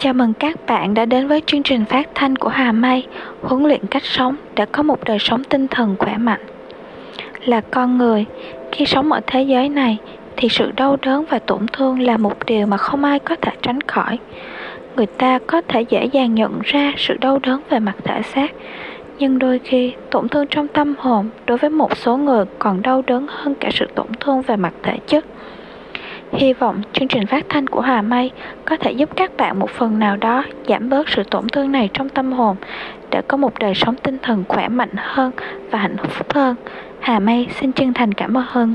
Chào mừng các bạn đã đến với chương trình phát thanh của Hà Mai. huấn luyện cách sống để có một đời sống tinh thần khỏe mạnh. Là con người, khi sống ở thế giới này thì sự đau đớn và tổn thương là một điều mà không ai có thể tránh khỏi. Người ta có thể dễ dàng nhận ra sự đau đớn về mặt thể xác, nhưng đôi khi tổn thương trong tâm hồn đối với một số người còn đau đớn hơn cả sự tổn thương về mặt thể chất. Hy vọng chương trình phát thanh của Hà Mây có thể giúp các bạn một phần nào đó giảm bớt sự tổn thương này trong tâm hồn, để có một đời sống tinh thần khỏe mạnh hơn và hạnh phúc hơn. Hà Mây xin chân thành cảm ơn.